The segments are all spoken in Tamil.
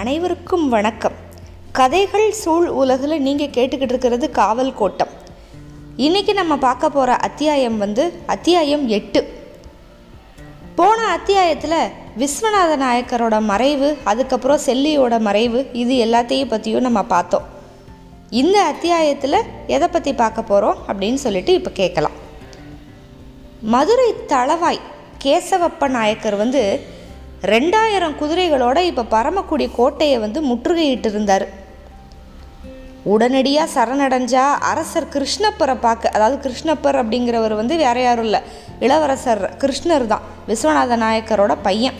அனைவருக்கும் வணக்கம். கதைகள் சூழ் உலகில் நீங்கள் கேட்டுக்கிட்டு இருக்கிறது காவல் கோட்டம். இன்றைக்கி நம்ம பார்க்க போகிற அத்தியாயம் வந்து அத்தியாயம் எட்டு. போன அத்தியாயத்தில் விஸ்வநாத நாயக்கரோட மறைவு அதுக்கப்புறம் செல்லியோட மறைவு இது எல்லாத்தையும் பற்றியும் நம்ம பார்த்தோம். இந்த அத்தியாயத்தில் எதை பற்றி பார்க்க போகிறோம் அப்படின்னு சொல்லிட்டு இப்போ கேட்கலாம். மதுரை தளவாய் கேசவப்ப நாயக்கர் வந்து ரெண்டாயிரம் குதிரைகளோட இப்போ பரமக்குடி கோட்டையை வந்து முற்றுகையிட்டு இருந்தார் உடனடியாக சரணடைஞ்சா அரசர் கிருஷ்ணப்பரை பார்க்க அதாவது கிருஷ்ணப்பர் அப்படிங்கிறவர் வந்து வேற யாரும் இல்லை இளவரசர் கிருஷ்ணர் தான் விஸ்வநாத நாயக்கரோட பையன்.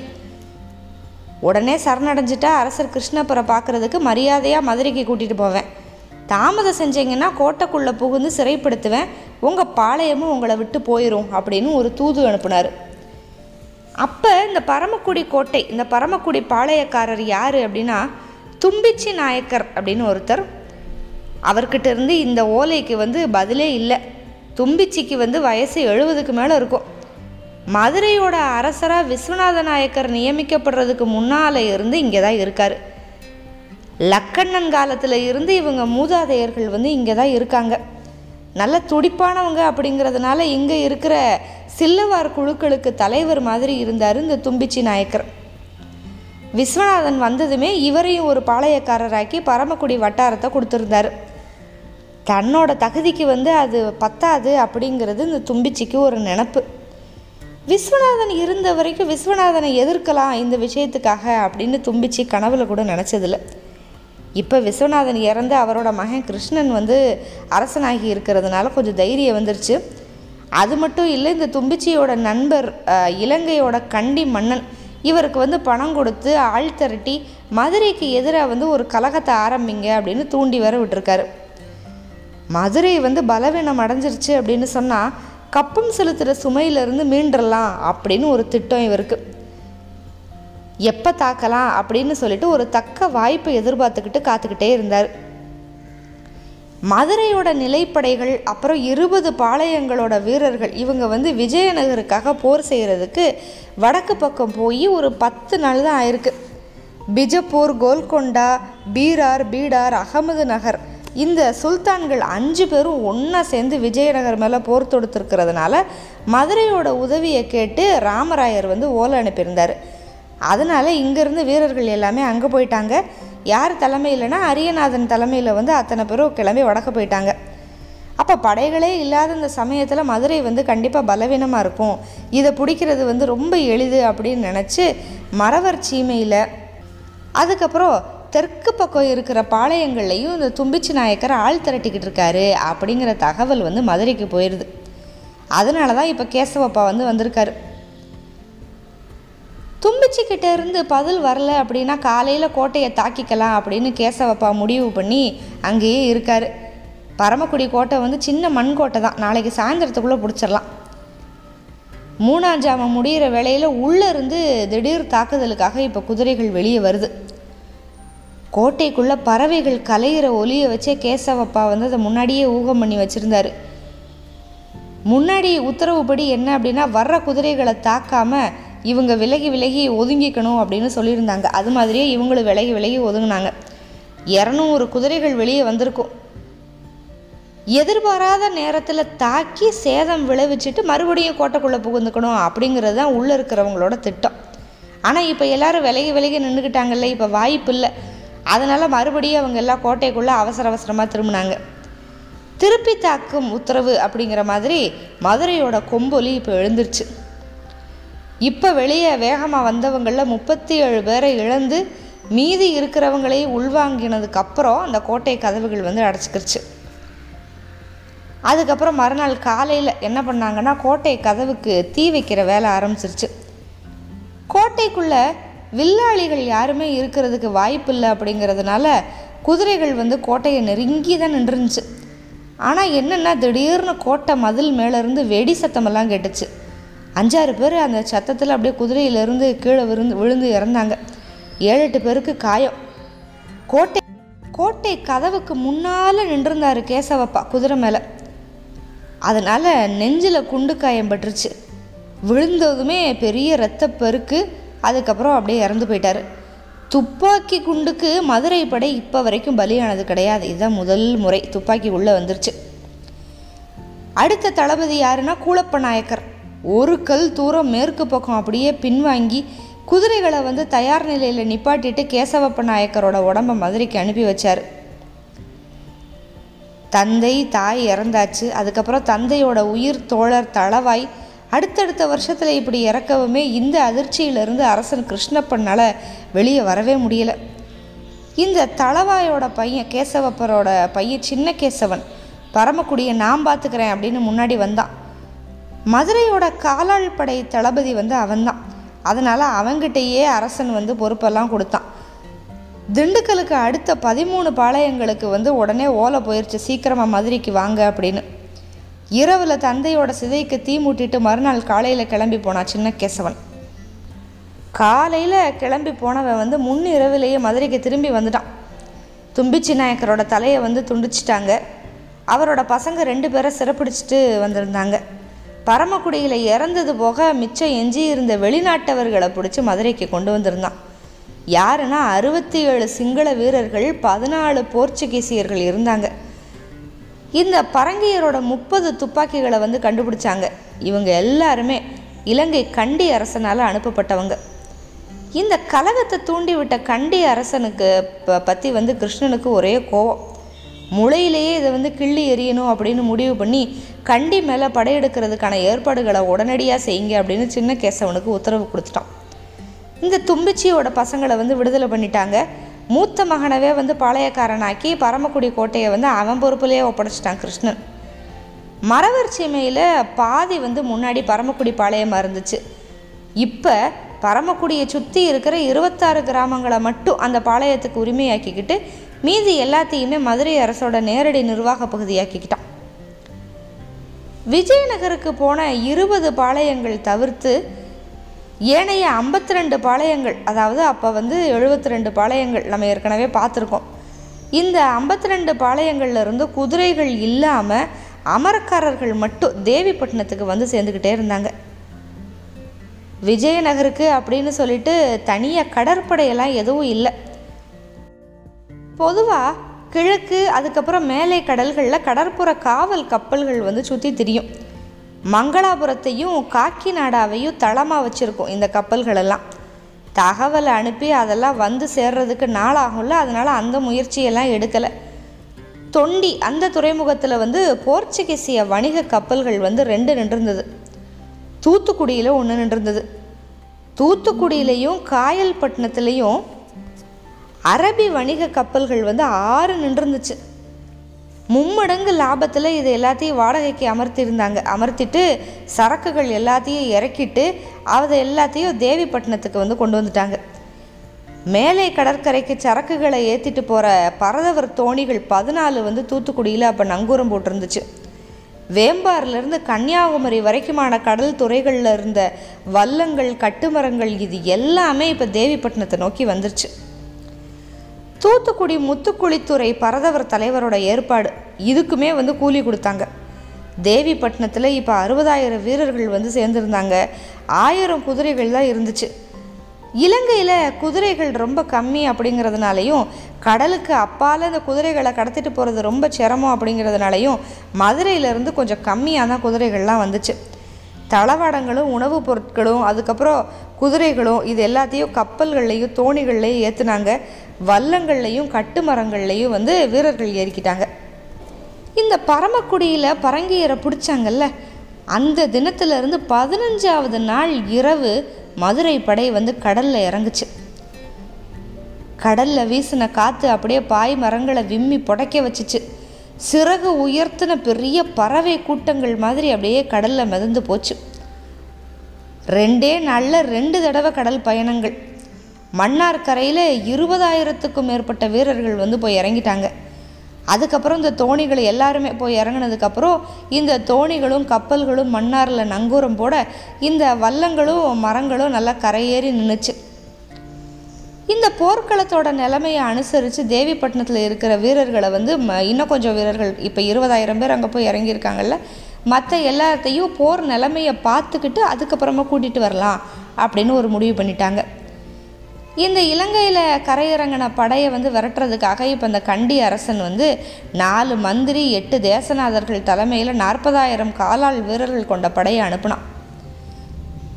உடனே சரணடைஞ்சிட்டா அரசர் கிருஷ்ணப்பரை பார்க்குறதுக்கு மரியாதையாக மதுரைக்கு கூட்டிகிட்டு போவேன். தாமதம் செஞ்சீங்கன்னா கோட்டைக்குள்ளே புகுந்து சிறைப்படுத்துவேன் உங்கள் பாளையமும் உங்களை விட்டு போயிடும் அப்படின்னு ஒரு தூது அனுப்புனார். அப்போ இந்த பரமக்குடி கோட்டை இந்த பரமக்குடி பாளையக்காரர் யார் அப்படின்னா தும்பிச்சி நாயக்கர் அப்படின்னு ஒருத்தர். அவர்கிட்ட இருந்து இந்த ஓலைக்கு வந்து பதிலே இல்லை. தும்பிச்சிக்கு வந்து வயசு எழுபதுக்கு மேலே இருக்கும். மதுரையோட அரசராக விஸ்வநாத நாயக்கர் நியமிக்கப்படுறதுக்கு முன்னால் இருந்து இங்கே தான் இருக்கார். லக்கண்ணன் காலத்தில் இருந்து இவங்க மூதாதையர்கள் வந்து இங்கே தான் இருக்காங்க. நல்ல துடிப்பானவங்க அப்படிங்கிறதுனால இங்கே இருக்கிற சில்லவார் குழுக்களுக்கு தலைவர் மாதிரி இருந்தார் இந்த தும்பிச்சி நாயக்கர். விஸ்வநாதன் வந்ததுமே இவரையும் ஒரு பாளையக்காரராக்கி பரமக்குடி வட்டாரத்தை கொடுத்துருந்தாரு. தன்னோட தகுதிக்கு வந்து அது பத்தாது அப்படிங்கிறது இந்த தும்பிச்சிக்கு ஒரு நினப்பு. விஸ்வநாதன் இருந்த வரைக்கும் விஸ்வநாதனை எதிர்க்கலாம் இந்த விஷயத்துக்காக அப்படின்னு தும்பிச்சி கனவுல கூட நினச்சதில்லை. இப்போ விஸ்வநாதன் இறந்து அவரோட மகன் கிருஷ்ணன் வந்து அரசனாகி இருக்கிறதுனால கொஞ்சம் தைரியம் வந்துருச்சு. அது மட்டும் இல்லை இந்த தும்பிச்சியோட நண்பர் இலங்கையோட கண்டி மன்னன் இவருக்கு வந்து பணம் கொடுத்து ஆள் திரட்டி மதுரைக்கு எதிராக வந்து ஒரு கலகத்தை ஆரம்பிங்க அப்படின்னு தூண்டி வர விட்டுருக்காரு. மதுரை வந்து பலவீனம் அடைஞ்சிருச்சு அப்படின்னு சொன்னால் கப்பம் செலுத்துகிற சுமையிலிருந்து மீண்டுடலாம் அப்படின்னு ஒரு திட்டம் இவருக்கு. எப்போ தாக்கலாம் அப்படின்னு சொல்லிட்டு ஒரு தக்க வாய்ப்பை எதிர்பார்த்துக்கிட்டு காத்துக்கிட்டே இருந்தார். மதுரையோட நிலைப்படைகள் அப்புறம் இருபது பாளையங்களோட வீரர்கள் இவங்க வந்து விஜயநகருக்காக போர் செய்கிறதுக்கு வடக்கு பக்கம் போய் ஒரு பத்து நாள் தான் ஆயிருக்கு. பிஜப்பூர் கோல்கொண்டா பீரார் பீடார் அகமது நகர் இந்த சுல்தான்கள் அஞ்சு பேரும் ஒன்றா சேர்ந்து விஜயநகர் மேலே போர் தொடுத்துருக்கிறதுனால மதுரையோட உதவியை கேட்டு ராமராயர் வந்து ஓலை அனுப்பியிருந்தார். அதனால் இங்கேருந்து வீரர்கள் எல்லாமே அங்கே போயிட்டாங்க. யார் தலைமையில்னா அரியநாதன் தலைமையில் வந்து அத்தனை பேரும் கிளம்பி வடக்க போயிட்டாங்க. அப்போ படைகளே இல்லாத இந்த சமயத்தில் மதுரை வந்து கண்டிப்பாக பலவீனமாக இருக்கும். இதை பிடிக்கிறது வந்து ரொம்ப எளிது அப்படின்னு நினச்சி மறவர் சீமையில் அதுக்கப்புறம் தெற்கு பக்கம் இருக்கிற பாளையங்கள்லையும் இந்த தும்பிச்சி நாயக்கர் ஆள் திரட்டிக்கிட்டு இருக்காரு அப்படிங்கிற தகவல் வந்து மதுரைக்கு போயிடுது அதனால தான் இப்போ கேசவப்பா வந்து வந்திருக்காரு. தும்பிச்சிக்கிட்ட இருந்து பதில் வரல அப்படின்னா காலையில் கோட்டையை தாக்கிக்கலாம் அப்படின்னு கேசவப்பா முடிவு பண்ணி அங்கேயே இருக்கார். பரமக்குடி கோட்டை வந்து சின்ன மண் கோட்டை தான். நாளைக்கு சாயந்தரத்துக்குள்ளே பிடிச்சிடலாம். மூணாம் ஜாமம் முடிகிற வேளையில் உள்ளே இருந்து திடீர் தாக்குதலுக்காக இப்போ குதிரைகள் வெளியே வருது. கோட்டைக்குள்ளே பறவைகள் கலையிற ஒலியை வச்சே கேசவப்பா வந்து அதை முன்னாடியே ஊகம் பண்ணி வச்சுருந்தாரு. முன்னாடி உத்தரவுப்படி என்ன அப்படின்னா வர்ற குதிரைகளை தாக்காமல் இவங்க விலகி விலகி ஒதுங்கிக்கணும் அப்படின்னு சொல்லியிருந்தாங்க. அது மாதிரியே இவங்களும் விலகி விலகி ஒதுங்கினாங்க. இரநூறு குதிரைகள் வெளியே வந்திருக்கும். எதிர்பாராத நேரத்தில் தாக்கி சேதம் விளைவிச்சிட்டு மறுபடியும் கோட்டைக்குள்ளே புகுந்துக்கணும் அப்படிங்கிறது தான் உள்ளே இருக்கிறவங்களோட திட்டம். ஆனால் இப்போ எல்லாரும் விலகி விலகி நின்றுக்கிட்டாங்கல்ல இப்போ வாய்ப்பு இல்லை. அதனால் மறுபடியும் அவங்க எல்லாம் கோட்டைக்குள்ளே அவசர அவசரமாக திரும்பினாங்க. திருப்பி தாக்கும் உத்தரவு அப்படிங்கிற மாதிரி மதுரையோட கொம்பொலி இப்போ எழுந்துருச்சு. இப்போ வெளியே வேகமாக வந்தவங்களில் முப்பத்தி ஏழு பேரை இழந்து மீதி இருக்கிறவங்களையும் உள்வாங்கினதுக்கப்புறம் அந்த கோட்டை கதவுகள் வந்து அடைச்சிக்கிருச்சு. அதுக்கப்புறம் மறுநாள் காலையில் என்ன பண்ணாங்கன்னா கோட்டை கதவுக்கு தீ வைக்கிற வேலை ஆரம்பிச்சிருச்சு. கோட்டைக்குள்ளே வில்லாளிகள் யாருமே இருக்கிறதுக்கு வாய்ப்பு இல்லை அப்படிங்கிறதுனால குதிரைகள் வந்து கோட்டையை நெருங்கி தான் நின்றுருந்துச்சு. ஆனால் என்னென்னா திடீர்னு கோட்டை மதில் மேலேருந்து வெடி சத்தமெல்லாம் கேட்டுச்சு. அஞ்சாறு பேர் அந்த சத்தத்தில் அப்படியே குதிரையிலேருந்து கீழே விழுந்து விழுந்து இறந்தாங்க. ஏழு எட்டு பேருக்கு காயம். கோட்டை கோட்டை கதவுக்கு முன்னால் நின்றிருந்தார் கேசவப்பா குதிரை மேலே. அதனால் நெஞ்சில் குண்டு காயம் பட்டுருச்சு. விழுந்ததுமே பெரிய இரத்த பெருக்கு அதுக்கப்புறம் அப்படியே இறந்து போயிட்டார். துப்பாக்கி குண்டுக்கு மதுரை படை இப்போ வரைக்கும் பலியானது கிடையாது. இதுதான் முதல் முறை துப்பாக்கி உள்ளே வந்துருச்சு. அடுத்த தளபதி யாருன்னா கூலப்ப நாயக்கர். ஒரு கல் தூரம் மேற்கு பக்கம் அப்படியே பின்வாங்கி குதிரைகளை வந்து தயார் நிலையில் நிப்பாட்டிட்டு கேசவப்ப நாயக்கரோட உடம்ப மதுரைக்கு அனுப்பி வச்சார். தந்தை தாய் இறந்தாச்சு. அதுக்கப்புறம் தந்தையோட உயிர் தோழர் தளவாய் அடுத்தடுத்த வருஷத்தில் இப்படி இறக்கவுமே இந்த அதிர்ச்சியிலிருந்து அரசன் கிருஷ்ணப்பனால் வெளியே வரவே முடியல. இந்த தளவாயோட பையன் கேசவப்பரோட பையன் சின்ன கேசவன். பரமக்குடியை நான் பார்த்துக்கிறேன் அப்படின்னு முன்னாடி வந்தான். மதுரையோட காலாள் படை தளபதி வந்து அவன்தான். அதனால் அவங்கிட்டயே அரசன் வந்து பொறுப்பெல்லாம் கொடுத்தான். திண்டுக்கலுக்கு அடுத்த பதிமூணு பாளையங்களுக்கு வந்து உடனே ஓலை போயிடுச்சு சீக்கிரமாக மதுரைக்கு வாங்க அப்படின்னு. இரவில் தந்தையோட சிதைக்கு தீ மூட்டிட்டு மறுநாள் காலையில் கிளம்பி போனான் சின்ன கேசவன். காலையில் கிளம்பி போனவன் வந்து முன் இரவிலேயே மதுரைக்கு திரும்பி வந்துட்டான். தும்பிச்சி நாயக்கரோட தலையை வந்து துண்டிச்சிட்டாங்க. அவரோட பசங்க ரெண்டு பேரை சிறப்பிடிச்சிட்டு வந்திருந்தாங்க. பரமக்குடியில் இறந்தது போக மிச்சம் எஞ்சி இருந்த வெளிநாட்டவர்களை பிடிச்சி மதுரைக்கு கொண்டு வந்திருந்தான். யாருன்னா அறுபத்தி ஏழு சிங்கள வீரர்கள் பதினாலு போர்ச்சுகீசியர்கள் இருந்தாங்க. இந்த பரங்கியரோட முப்பது துப்பாக்கிகளை வந்து கண்டுபிடிச்சாங்க. இவங்க எல்லாருமே இலங்கை கண்டி அரசனால் அனுப்பப்பட்டவங்க. இந்த கலகத்தை தூண்டிவிட்ட கண்டி அரசனுக்கு ப பற்றி வந்து கிருஷ்ணனுக்கு ஒரே கோவம். முளையிலேயே இதை வந்து கிள்ளி எறியணும் அப்படின்னு முடிவு பண்ணி கண்டி மேலே படையெடுக்கிறதுக்கான ஏற்பாடுகளை உடனடியாக செய்யுங்க அப்படின்னு சின்ன கேசவனுக்கு உத்தரவு கொடுத்துட்டான். இந்த தும்பிச்சியோட பசங்களை வந்து விடுதலை பண்ணிட்டாங்க. மூத்த மகனவே வந்து பாளையக்காரனாக்கி பரமக்குடி கோட்டையை வந்து அவன் பொறுப்புலேயே ஒப்படைச்சிட்டான் கிருஷ்ணன். மரவர் சீமையில் பாதி வந்து முன்னாடி பரமக்குடி பாளையமாக இருந்துச்சு. இப்போ பரமக்குடியை சுற்றி இருக்கிற இருபத்தாறு கிராமங்களை மட்டும் அந்த பாளையத்துக்கு உரிமையாக்கிக்கிட்டு மீதி எல்லாத்தையுமே மதுரை அரசோட நேரடி நிர்வாக பகுதியாக்கிக்கிட்டான். விஜயநகருக்கு போன இருபது பாளையங்கள் தவிர்த்து ஏனைய ஐம்பத்தி ரெண்டு பாளையங்கள் அதாவது அப்போ வந்து எழுபத்தி ரெண்டு பாளையங்கள் நம்ம ஏற்கனவே பார்த்துருக்கோம். இந்த ஐம்பத்தி ரெண்டு பாளையங்கள்லேருந்து குதிரைகள் இல்லாமல் அமரக்காரர்கள் மட்டும் தேவிப்பட்டினத்துக்கு வந்து சேர்ந்துக்கிட்டே இருந்தாங்க. விஜயநகருக்கு அப்படின்னு சொல்லிட்டு தனியாக கடற்படையெல்லாம் எதுவும் இல்லை. பொதுவாக கிழக்கு அதுக்கப்புறம் மேலே கடல்களில் கடற்புற காவல் கப்பல்கள் வந்து சுற்றி திரியும். மங்களாபுரத்தையும் காக்கிநாடாவையும் தளமாக வச்சுருக்கோம் இந்த கப்பல்களெல்லாம். தகவலை அனுப்பி அதெல்லாம் வந்து சேர்றதுக்கு நாளாகும்ல அதனால் அந்த முயற்சியெல்லாம் எடுக்கலை. தொண்டி அந்த துறைமுகத்தில் வந்து போர்ச்சுகீசிய வணிக கப்பல்கள் வந்து ரெண்டு நின்றிருந்தது. தூத்துக்குடியில் ஒன்று நின்றிருந்தது. தூத்துக்குடியிலையும் காயல்பட்டினத்துலேயும் அரபி வணிக கப்பல்கள் வந்து ஆறு நின்றுருந்துச்சு. மும்மடங்கு லாபத்தில் இது எல்லாத்தையும் வாடகைக்கு அமர்த்தியிருந்தாங்க. அமர்த்திட்டு சரக்குகள் எல்லாத்தையும் இறக்கிட்டு அதை எல்லாத்தையும் தேவிப்பட்டினத்துக்கு வந்து கொண்டு வந்துட்டாங்க. மேலே கடற்கரைக்கு சரக்குகளை ஏற்றிட்டு போகிற பரதவர் தோணிகள் பதினாலு வந்து தூத்துக்குடியில் அப்போ நங்கூரம் போட்டிருந்துச்சு. வேம்பார்லேருந்து கன்னியாகுமரி வரைக்குமான கடல் துறைகளில் இருந்த வல்லங்கள் கட்டுமரங்கள் இது எல்லாமே இப்போ தேவிப்பட்டினத்தை நோக்கி வந்துருச்சு. தூத்துக்குடி முத்துக்குளித்துறை பரதவர் தலைவரோட ஏற்பாடு. இதுக்குமே வந்து கூலி கொடுத்தாங்க. தேவிப்பட்டினத்தில் இப்போ அறுபதாயிரம் வீரர்கள் வந்து சேர்ந்துருந்தாங்க. ஆயிரம் குதிரைகள் தான் இருந்துச்சு. இலங்கையில் குதிரைகள் ரொம்ப கம்மி அப்படிங்கிறதுனாலையும் கடலுக்கு அப்பால் அந்த குதிரைகளை கடத்திட்டு போகிறது ரொம்ப சிரமம் அப்படிங்கிறதுனாலையும் மதுரையிலேருந்து கொஞ்சம் கம்மியாக தான் குதிரைகள்லாம் வந்துச்சு. தளவாடங்களும் உணவுப் பொருட்களும் அதுக்கப்புறம் குதிரைகளும் இது எல்லாத்தையும் கப்பல்கள்லையும் தோணிகள்லையும் ஏற்றுனாங்க வல்லங்கள்லையும் கட்டுமரங்கள்லையும் வந்து வீரர்கள் ஏறிக்கிட்டாங்க. இந்த பரமக்குடியில் பரங்கியரை பிடிச்சாங்கல்ல அந்த தினத்திலிருந்து பதினஞ்சாவது நாள் இரவு மதுரை படை வந்து கடலில் இறங்குச்சு. கடலில் வீசின காற்று அப்படியே பாய் மரங்களை விம்மி புடைக்க வச்சுச்சு. சிறகு உயர்த்தின பெரிய பறவை கூட்டங்கள் மாதிரி அப்படியே கடலில் மிதந்து போச்சு. ரெண்டே நாளில் ரெண்டு தடவை கடல் பயணங்கள். மன்னார் கரையில் இருபதாயிரத்துக்கும் மேற்பட்ட வீரர்கள் வந்து போய் இறங்கிட்டாங்க. அதுக்கப்புறம் இந்த தோணிகள் எல்லாருமே போய் இறங்கினதுக்கப்புறம் இந்த தோணிகளும் கப்பல்களும் மன்னாரில் நங்கூரம் போட இந்த வல்லங்களும் மரங்களும் நல்லா கரையேறி நின்றுச்சு இந்த போர்க்களத்தோட நிலைமையை அனுசரித்து தேவிப்பட்டினத்தில் இருக்கிற வீரர்களை வந்து ம- இன்னும் கொஞ்சம் வீரர்கள் இப்போ இருபதாயிரம் பேர் அங்கே போய் இறங்கியிருக்காங்கல்ல மற்ற எல்லாத்தையும் போர் நிலைமையை பார்த்துக்கிட்டு அதுக்கப்புறமா கூட்டிகிட்டு வரலாம் அப்படின்னு ஒரு முடிவு பண்ணிட்டாங்க. இந்த இலங்கையில் கரையிறங்கின படையை வந்து விரட்டுறதுக்காக இப்போ இந்த கண்டி அரசன் வந்து நாலு மந்திரி எட்டு தேசநாதர்கள் தலைமையில் நாற்பதாயிரம் காலாள் வீரர்கள் கொண்ட படையை அனுப்புனான்.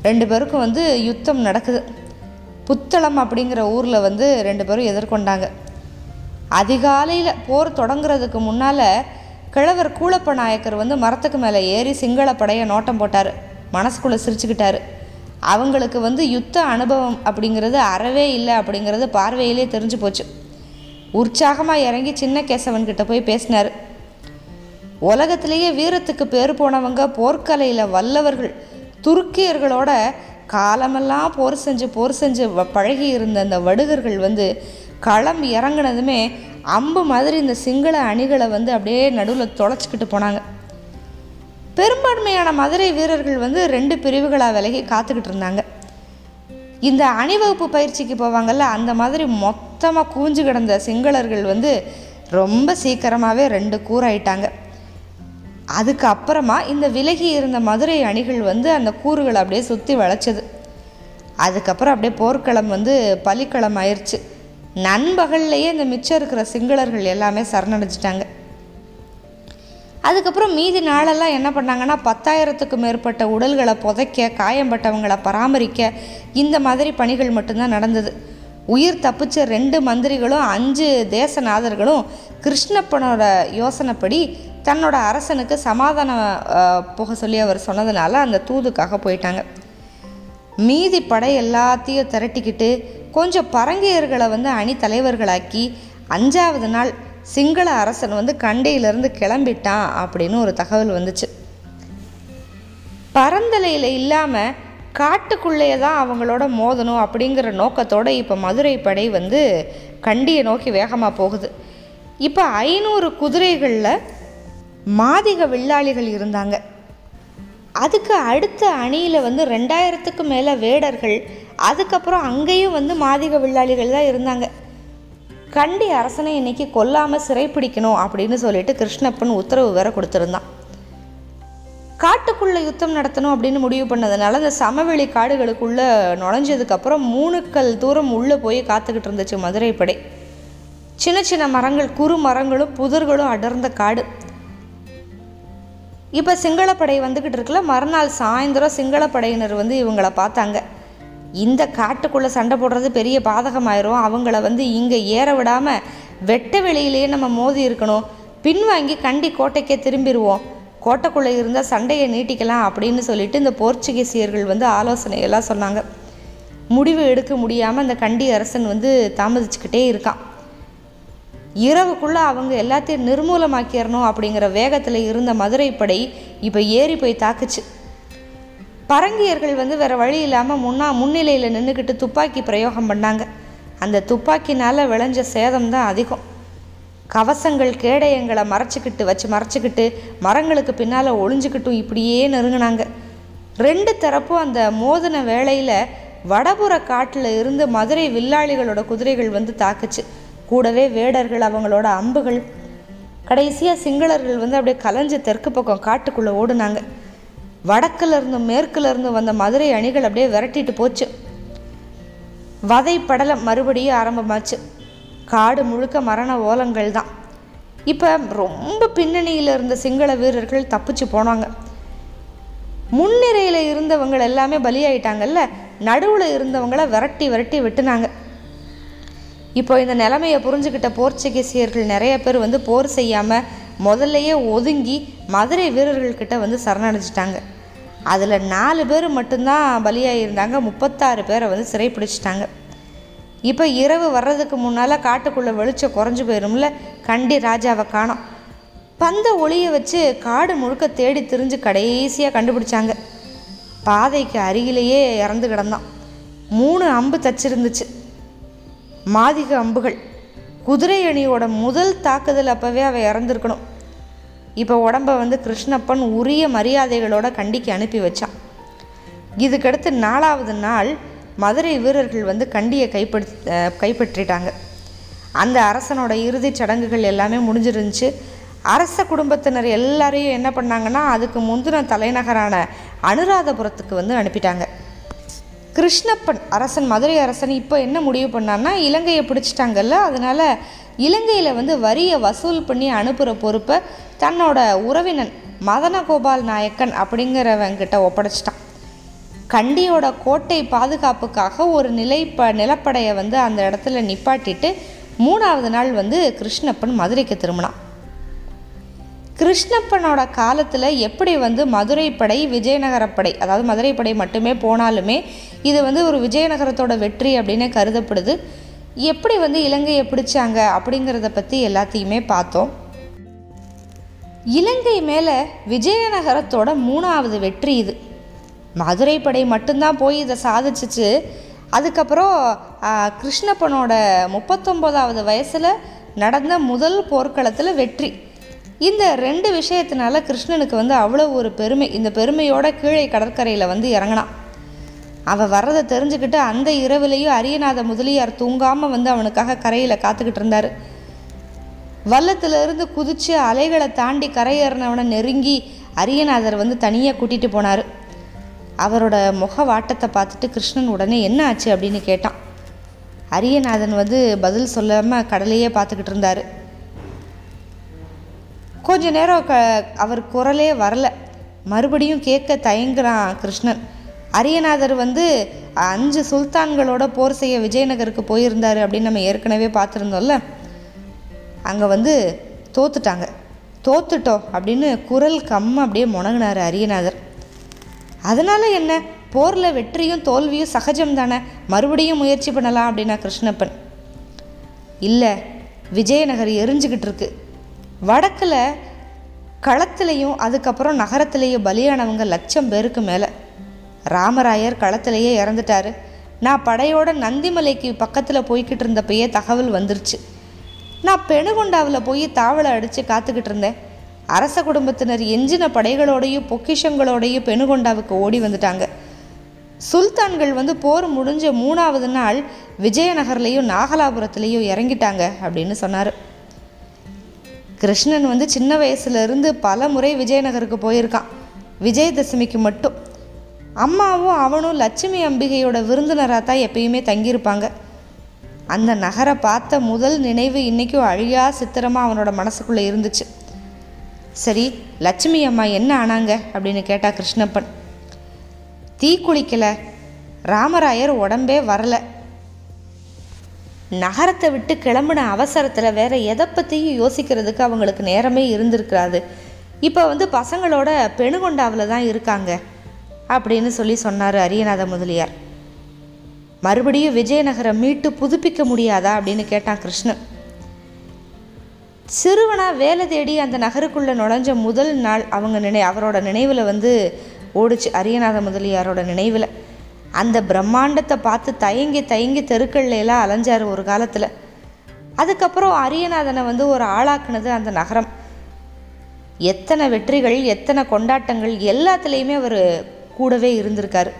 ரெண்டு பேருக்கும் வந்து யுத்தம் நடக்குது. புத்தளம் அப்படிங்கிற ஊரில் வந்து ரெண்டு பேரும் எதிர்கொண்டாங்க. அதிகாலையில் போர் தொடங்குறதுக்கு முன்னால் கிழவர் கூலப்ப நாயக்கர் வந்து மரத்துக்கு மேலே ஏறி சிங்கள படையை நோட்டம் போட்டார். மனசுக்குள்ளே சிரிச்சுக்கிட்டாரு. அவங்களுக்கு வந்து யுத்த அனுபவம் அப்படிங்கிறது அறவே இல்லை அப்படிங்கிறது பார்வையிலே தெரிஞ்சு போச்சு. உற்சாகமாக இறங்கி சின்ன கேசவன்கிட்ட போய் பேசினார். உலகத்திலேயே வீரத்துக்கு பேர் போனவங்க போர்க்கலையில் வல்லவர்கள் துருக்கியர்களோட காலமெல்லாம் போர் செஞ்சு போர் செஞ்சு வ- பழகி இருந்த அந்த வடுகர்கள் வந்து களம் இறங்குனதுமே அம்பு மாதிரி இந்த சிங்கள அணிகளை வந்து அப்படியே நடுவில் தொலைச்சிக்கிட்டு போனாங்க. பெரும்பான்மையான மதுரை வீரர்கள் வந்து ரெண்டு பிரிவுகளாக விலகி காத்துக்கிட்டு இருந்தாங்க. இந்த அணிவகுப்பு பயிற்சிக்கு போவாங்கள்ல அந்த மாதிரி மொத்தமாக கூஞ்சு கிடந்த சிங்களர்கள் வந்து ரொம்ப சீக்கிரமாகவே ரெண்டு கூறாயிட்டாங்க அதுக்கு அப்புறமா இந்த விலகி இருந்த மதுரை அணிகள் வந்து அந்த கூறுகளை அப்படியே சுற்றி வளைச்சது. அதுக்கப்புறம் அப்படியே போர்க்களம் வந்து பலிக்களம் ஆயிடுச்சு நண்பகல்லையே இந்த மிச்சம் இருக்கிற சிங்களர்கள் எல்லாமே சரணடைஞ்சிட்டாங்க. அதுக்கப்புறம் மீதி நாளெல்லாம் என்ன பண்ணாங்கன்னா பத்தாயிரத்துக்கும் மேற்பட்ட உடல்களை புதைக்க காயம்பட்டவங்களை பராமரிக்க இந்த மாதிரி பணிகள் மட்டும்தான் நடந்தது. உயிர் தப்பிச்ச ரெண்டு மந்திரிகளும் அஞ்சு தேசநாதர்களும் கிருஷ்ணப்பனோட யோசனைப்படி தன்னோட அரசனுக்கு சமாதானம் போக சொல்லி அவர் சொன்னதுனால அந்த தூதுக்காக போயிட்டாங்க. மீதி படை எல்லாத்தையும் திரட்டிக்கிட்டு கொஞ்சம் பரங்கையர்களை வந்து அணி தலைவர்களாக்கி அஞ்சாவது நாள் சிங்கள அரசன் வந்து கண்டையிலிருந்து கிளம்பிட்டான் அப்படின்னு ஒரு தகவல் வந்துச்சு. பரந்தலையில் இல்லாமல் காட்டுக்குள்ளேயே தான் அவங்களோட மோதணும் அப்படிங்கிற நோக்கத்தோடு இப்போ மதுரை படை வந்து கண்டியை நோக்கி வேகமாக போகுது. இப்போ ஐநூறு குதிரைகளில் மாதிக வில்லாளிகள் இருந்தாங்க. அதுக்கு அடுத்த அணியில் வந்து ரெண்டாயிரத்துக்கு மேலே வேடர்கள் அதுக்கப்புறம் அங்கேயும் வந்து மாதிக வில்லாளிகள் தான் இருந்தாங்க. கண்டி அரசனை இன்னைக்கு கொல்லாமல் சிறைப்பிடிக்கணும் அப்படின்னு சொல்லிட்டு கிருஷ்ணப்பன் உத்தரவு வேற கொடுத்துருந்தான். காட்டுக்குள்ளே யுத்தம் நடத்தணும் அப்படின்னு முடிவு பண்ணதுனால அந்த சமவெளி காடுகளுக்குள்ளே நுழைஞ்சதுக்கப்புறம் மூணுக்கள் தூரம் உள்ளே போய் காத்துக்கிட்டு இருந்துச்சு மதுரை படை. சின்ன சின்ன மரங்கள் குறு மரங்களும் புதர்களும் அடர்ந்த காடு. இப்போ சிங்களப்படை வந்துக்கிட்டு இருக்குல்ல மறுநாள் சாயந்தரம் சிங்களப்படையினர் வந்து இவங்கள பார்த்தாங்க. இந்த காட்டுக்குள்ளே சண்டை போடுறது பெரிய பாதகமாயிரும். அவங்கள வந்து இங்கே ஏற விடாமல் வெட்ட வெளியிலேயே நம்ம மோதி இருக்கணும். பின்வாங்கி கண்டி கோட்டைக்கே திரும்பிடுவோம் கோட்டைக்குள்ளே இருந்தால் சண்டையை நீட்டிக்கலாம் அப்படின்னு சொல்லிட்டு இந்த போர்ச்சுகீசியர்கள் வந்து ஆலோசனை எல்லாம் சொன்னாங்க. முடிவு எடுக்க முடியாமல் அந்த கண்டி அரசன் வந்து தாமதிச்சுக்கிட்டே இருக்கான். இரவுக்குள்ளே அவங்க எல்லாத்தையும் நிர்மூலமாக்கிடணும் அப்படிங்கிற வேகத்தில் இருந்த மதுரை படை இப்போ ஏறி போய் தாக்குச்சு. பரங்கியர்கள் வந்து வேற வழி இல்லாமல் முன்னா முன்னிலையில் நின்றுக்கிட்டு துப்பாக்கி பிரயோகம் பண்ணாங்க. அந்த துப்பாக்கினால் விளைஞ்ச சேதம் தான் அதிகம். கவசங்கள் கேடயங்களை மறைச்சிக்கிட்டு வச்சு மறைச்சிக்கிட்டு மரங்களுக்கு பின்னால் ஒளிஞ்சுக்கிட்டும் இப்படியே நெருங்கினாங்க. ரெண்டு தரப்பும் அந்த மோதின வேளையில் வடபுற காட்டில் இருந்து மதுரை வில்லாளிகளோட குதிரைகள் வந்து தாக்குச்சு. கூடவே வேடர்கள் அவங்களோட அம்புகள். கடைசியாக சிங்களர்கள் வந்து அப்படியே கலைஞ்சு தெற்கு பக்கம் காட்டுக்குள்ளே ஓடுனாங்க. வடக்குல இருந்தும் மேற்குல வந்த மதுரை அணிகள் அப்படியே விரட்டிட்டு போச்சு. வதை படலம் மறுபடியும் ஆரம்பமாச்சு. காடு முழுக்க மரண ஓலங்கள் தான். இப்போ ரொம்ப பின்னணியில் இருந்த சிங்கள வீரர்கள் தப்பிச்சு போனாங்க. முன்னிரையில் இருந்தவங்க எல்லாமே பலியாயிட்டாங்கல்ல நடுவில் இருந்தவங்கள விரட்டி விரட்டி வெட்டுனாங்க. இப்போ இந்த நிலைமையை புரிஞ்சுக்கிட்ட போர்ச்சுகீசியர்கள் நிறைய பேர் வந்து போர் செய்யாமல் முதல்லையே ஒதுங்கி மதுரை வீரர்கள்கிட்ட வந்து சரணடைஞ்சிட்டாங்க. அதில் நாலு பேர் மட்டும்தான் பலியாகியிருந்தாங்க முப்பத்தாறு பேரை வந்து சிறைப்பிடிச்சிட்டாங்க. இப்போ இரவு வர்றதுக்கு முன்னால் காட்டுக்குள்ளே வெளிச்சம் குறைஞ்சி போயிரும்ல கண்டி ராஜாவை காணோம். பந்த ஒளியை வச்சு காடு முழுக்க தேடி திரிஞ்சு கடைசியாக கண்டுபிடிச்சாங்க. பாதைக்கு அருகிலேயே இறந்து கிடந்தான். மூணு அம்பு தச்சிருந்துச்சு. மாதிக அம்புகள். குதிரை அணியோட முதல் தாக்குதல் அப்போவே அவள் இறந்துருக்கணும். இப்போ உடம்ப வந்து கிருஷ்ணப்பன் உரிய மரியாதைகளோட கண்டிக்கு அனுப்பி வச்சான். இதுக்கடுத்து நாலாவது நாள் மதுரை வீரர்கள் வந்து கண்டியை கைப்பற்றி கைப்பற்றிட்டாங்க. அந்த அரசனோட இறுதிச் சடங்குகள் எல்லாமே முடிஞ்சிருந்துச்சு. அரச குடும்பத்தினர் எல்லாரையும் என்ன பண்ணாங்கன்னா அதுக்கு முந்தின தலைநகரான அனுராதபுரத்துக்கு வந்து அனுப்பிட்டாங்க. கிருஷ்ணப்பன் அரசன் மதுரை அரசன் இப்போ என்ன முடிவு பண்ணான்னா இலங்கையை பிடிச்சிட்டாங்கல்ல அதனால் இலங்கையில் வந்து வரியை வசூல் பண்ணி அனுப்புகிற பொறுப்பை தன்னோட உறவினன் மதனகோபால் நாயக்கன் அப்படிங்கிறவங்கிட்ட ஒப்படைச்சிட்டான். கண்டியோட கோட்டை பாதுகாப்புக்காக ஒரு நிலைப்ப நிலப்படையை வந்து அந்த இடத்துல நிப்பாட்டிட்டு மூணாவது நாள் வந்து கிருஷ்ணப்பன் மதுரைக்கு திரும்பினான். கிருஷ்ணப்பனோட காலத்தில் எப்படி வந்து மதுரை படை விஜயநகரப்படை அதாவது மதுரை படை மட்டுமே போனாலுமே இது வந்து ஒரு விஜயநகரத்தோட வெற்றி அப்படின்னு கருதப்படுது. எப்படி வந்து இலங்கையை பிடிச்சாங்க அப்படிங்கிறத பற்றி எல்லாத்தையுமே பார்த்தோம். இலங்கை மேலே விஜயநகரத்தோட மூணாவது வெற்றி இது. மதுரை படை மட்டும்தான் போய் இதை சாதிச்சிச்சு. அதுக்கப்புறம் கிருஷ்ணப்பனோட முப்பத்தொம்போதாவது வயசில் நடந்த முதல் போர்க்களத்தில் வெற்றி. இந்த ரெண்டு விஷயத்தினால கிருஷ்ணனுக்கு வந்து அவ்வளோ ஒரு பெருமை. இந்த பெருமையோட கீழே கடற்கரையில் வந்து இறங்கினான். அவன் வர்றதை தெரிஞ்சுக்கிட்டு அந்த இரவுலேயும் அரியநாத முதலியார் தூங்காமல் வந்து அவனுக்காக கரையில் காத்துக்கிட்டு இருந்தார். வல்லத்திலிருந்து குதித்து அலைகளை தாண்டி கரையேறினவனை நெருங்கி அரியநாதர் வந்து தனியாக கூட்டிகிட்டு போனார். அவரோட முக வாட்டத்தை பார்த்துட்டு கிருஷ்ணன் உடனே என்ன ஆச்சு? அப்படின்னு கேட்டான். அரியநாதன் வந்து பதில் சொல்லாமல் கடலையே பார்த்துக்கிட்டு இருந்தார். கொஞ்ச நேரம் க அவர் குரலே வரல. மறுபடியும் கேட்க தயங்குறான் கிருஷ்ணன். அரியநாதர் வந்து அஞ்சு சுல்தான்களோட போர் செய்ய விஜயநகருக்கு போயிருந்தார் அப்படின்னு நம்ம ஏற்கனவே பார்த்துருந்தோம்ல. அங்கே வந்து தோத்துட்டாங்க. தோத்துட்டோம் அப்படின்னு குரல் கம்ம அப்படியே முணங்கினார் அரியநாதர். அதனால் என்ன? போரில் வெற்றியும் தோல்வியும் சகஜம் தானே மறுபடியும் முயற்சி பண்ணலாம் அப்படின்னா கிருஷ்ணப்பன். இல்லை விஜயநகர் எரிஞ்சுக்கிட்டு இருக்கு. வடக்கில் களத்துலேயும் அதுக்கப்புறம் நகரத்திலேயும் பலியானவங்க லட்சம் பேருக்கு மேலே. ராமராயர் களத்திலேயே இறந்துட்டாரு. நான் படையோட நந்திமலைக்கு பக்கத்தில் போய்கிட்டு இருந்தப்பயே தகவல் வந்துருச்சு. நான் பெணுகொண்டாவில் போய் தாவலை அடித்து காத்துக்கிட்டு இருந்தேன். அரச குடும்பத்தினர் எஞ்சின படைகளோடையும் பொக்கிஷங்களோடையும் பெணுகொண்டாவுக்கு ஓடி வந்துட்டாங்க. சுல்தான்கள் வந்து போர் முடிஞ்ச மூணாவது நாள் விஜயநகர்லேயும் நாகலாபுரத்துலேயும் இறங்கிட்டாங்க அப்படின்னு சொன்னார். கிருஷ்ணன் வந்து சின்ன வயசுலேருந்து பல முறை விஜயநகருக்கு போயிருக்கான். விஜயதசமிக்கு மட்டும். அம்மாவும் அவனும் லட்சுமி அம்பிகையோட விருந்தினராக தான் எப்பயுமே தங்கியிருப்பாங்க. அந்த நகரை பார்த்த முதல் நினைவு இன்றைக்கும் அழியா சித்திரமாக அவனோட மனசுக்குள்ளே இருந்துச்சு. சரி லட்சுமி அம்மா என்ன ஆனாங்க அப்படின்னு கேட்டா கிருஷ்ணப்பன். தீ குளிக்கல ராமராயர் உடம்பே வரல. நகரத்தை விட்டு கிளம்புன அவசரத்தில் வேற எதை பற்றியும் யோசிக்கிறதுக்கு அவங்களுக்கு நேரமே இருந்திருக்காது. இப்போ வந்து பசங்களோட பெணுகொண்டாவில் தான் இருக்காங்க அப்படின்னு சொல்லி சொன்னார் அரியநாத முதலியார். மறுபடியும் விஜயநகரம் மீட்டு புதுப்பிக்க முடியாதா அப்படின்னு கேட்டான் கிருஷ்ணன். சிறுவனாக வேலை தேடி அந்த நகருக்குள்ளே நுழைஞ்ச முதல் நாள் அவங்க நினை அவரோட நினைவில் வந்து ஓடிச்சு. அரியநாத முதலியாரோட நினைவில். அந்த பிரம்மாண்டத்தை பார்த்து தயங்கி தயங்கி தெருக்கள்ல எல்லாம் அலைஞ்சார் ஒரு காலத்தில். அதுக்கப்புறம் அரியநாதனை வந்து ஒரு ஆளாக்குனது அந்த நகரம். எத்தனை வெற்றிகள் எத்தனை கொண்டாட்டங்கள் எல்லாத்துலேயுமே அவர் கூடவே இருந்திருக்காரு.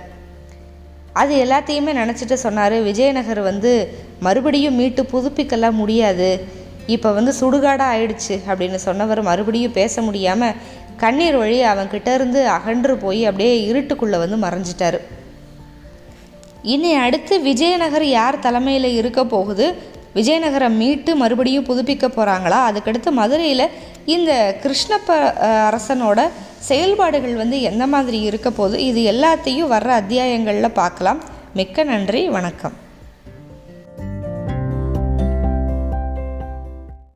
அது எல்லாத்தையுமே நினச்சிட்டு சொன்னார். விஜயநகர் வந்து மறுபடியும் மீட்டு புதுப்பிக்கலாம் முடியாது. இப்போ வந்து சுடுகாடாக ஆயிடுச்சு அப்படின்னு சொன்னவர் மறுபடியும் பேச முடியாமல் கண்ணீர் வழி அவன்கிட்ட இருந்து அகன்று போய் அப்படியே இருட்டுக்குள்ளே வந்து மறைஞ்சிட்டாரு. இனி அடுத்து விஜயநகர் யார் தலைமையில் இருக்க போகுது? விஜயநகரை மீட்டு மறுபடியும் புதுப்பிக்க போகிறாங்களா அதுக்கடுத்து மதுரையில் இந்த கிருஷ்ணப்ப அரசனோட செயல்பாடுகள் வந்து எந்த மாதிரி இருக்க போகுது? இது எல்லாத்தையும் வர்ற அத்தியாயங்களில் பார்க்கலாம். மிக்க நன்றி வணக்கம்.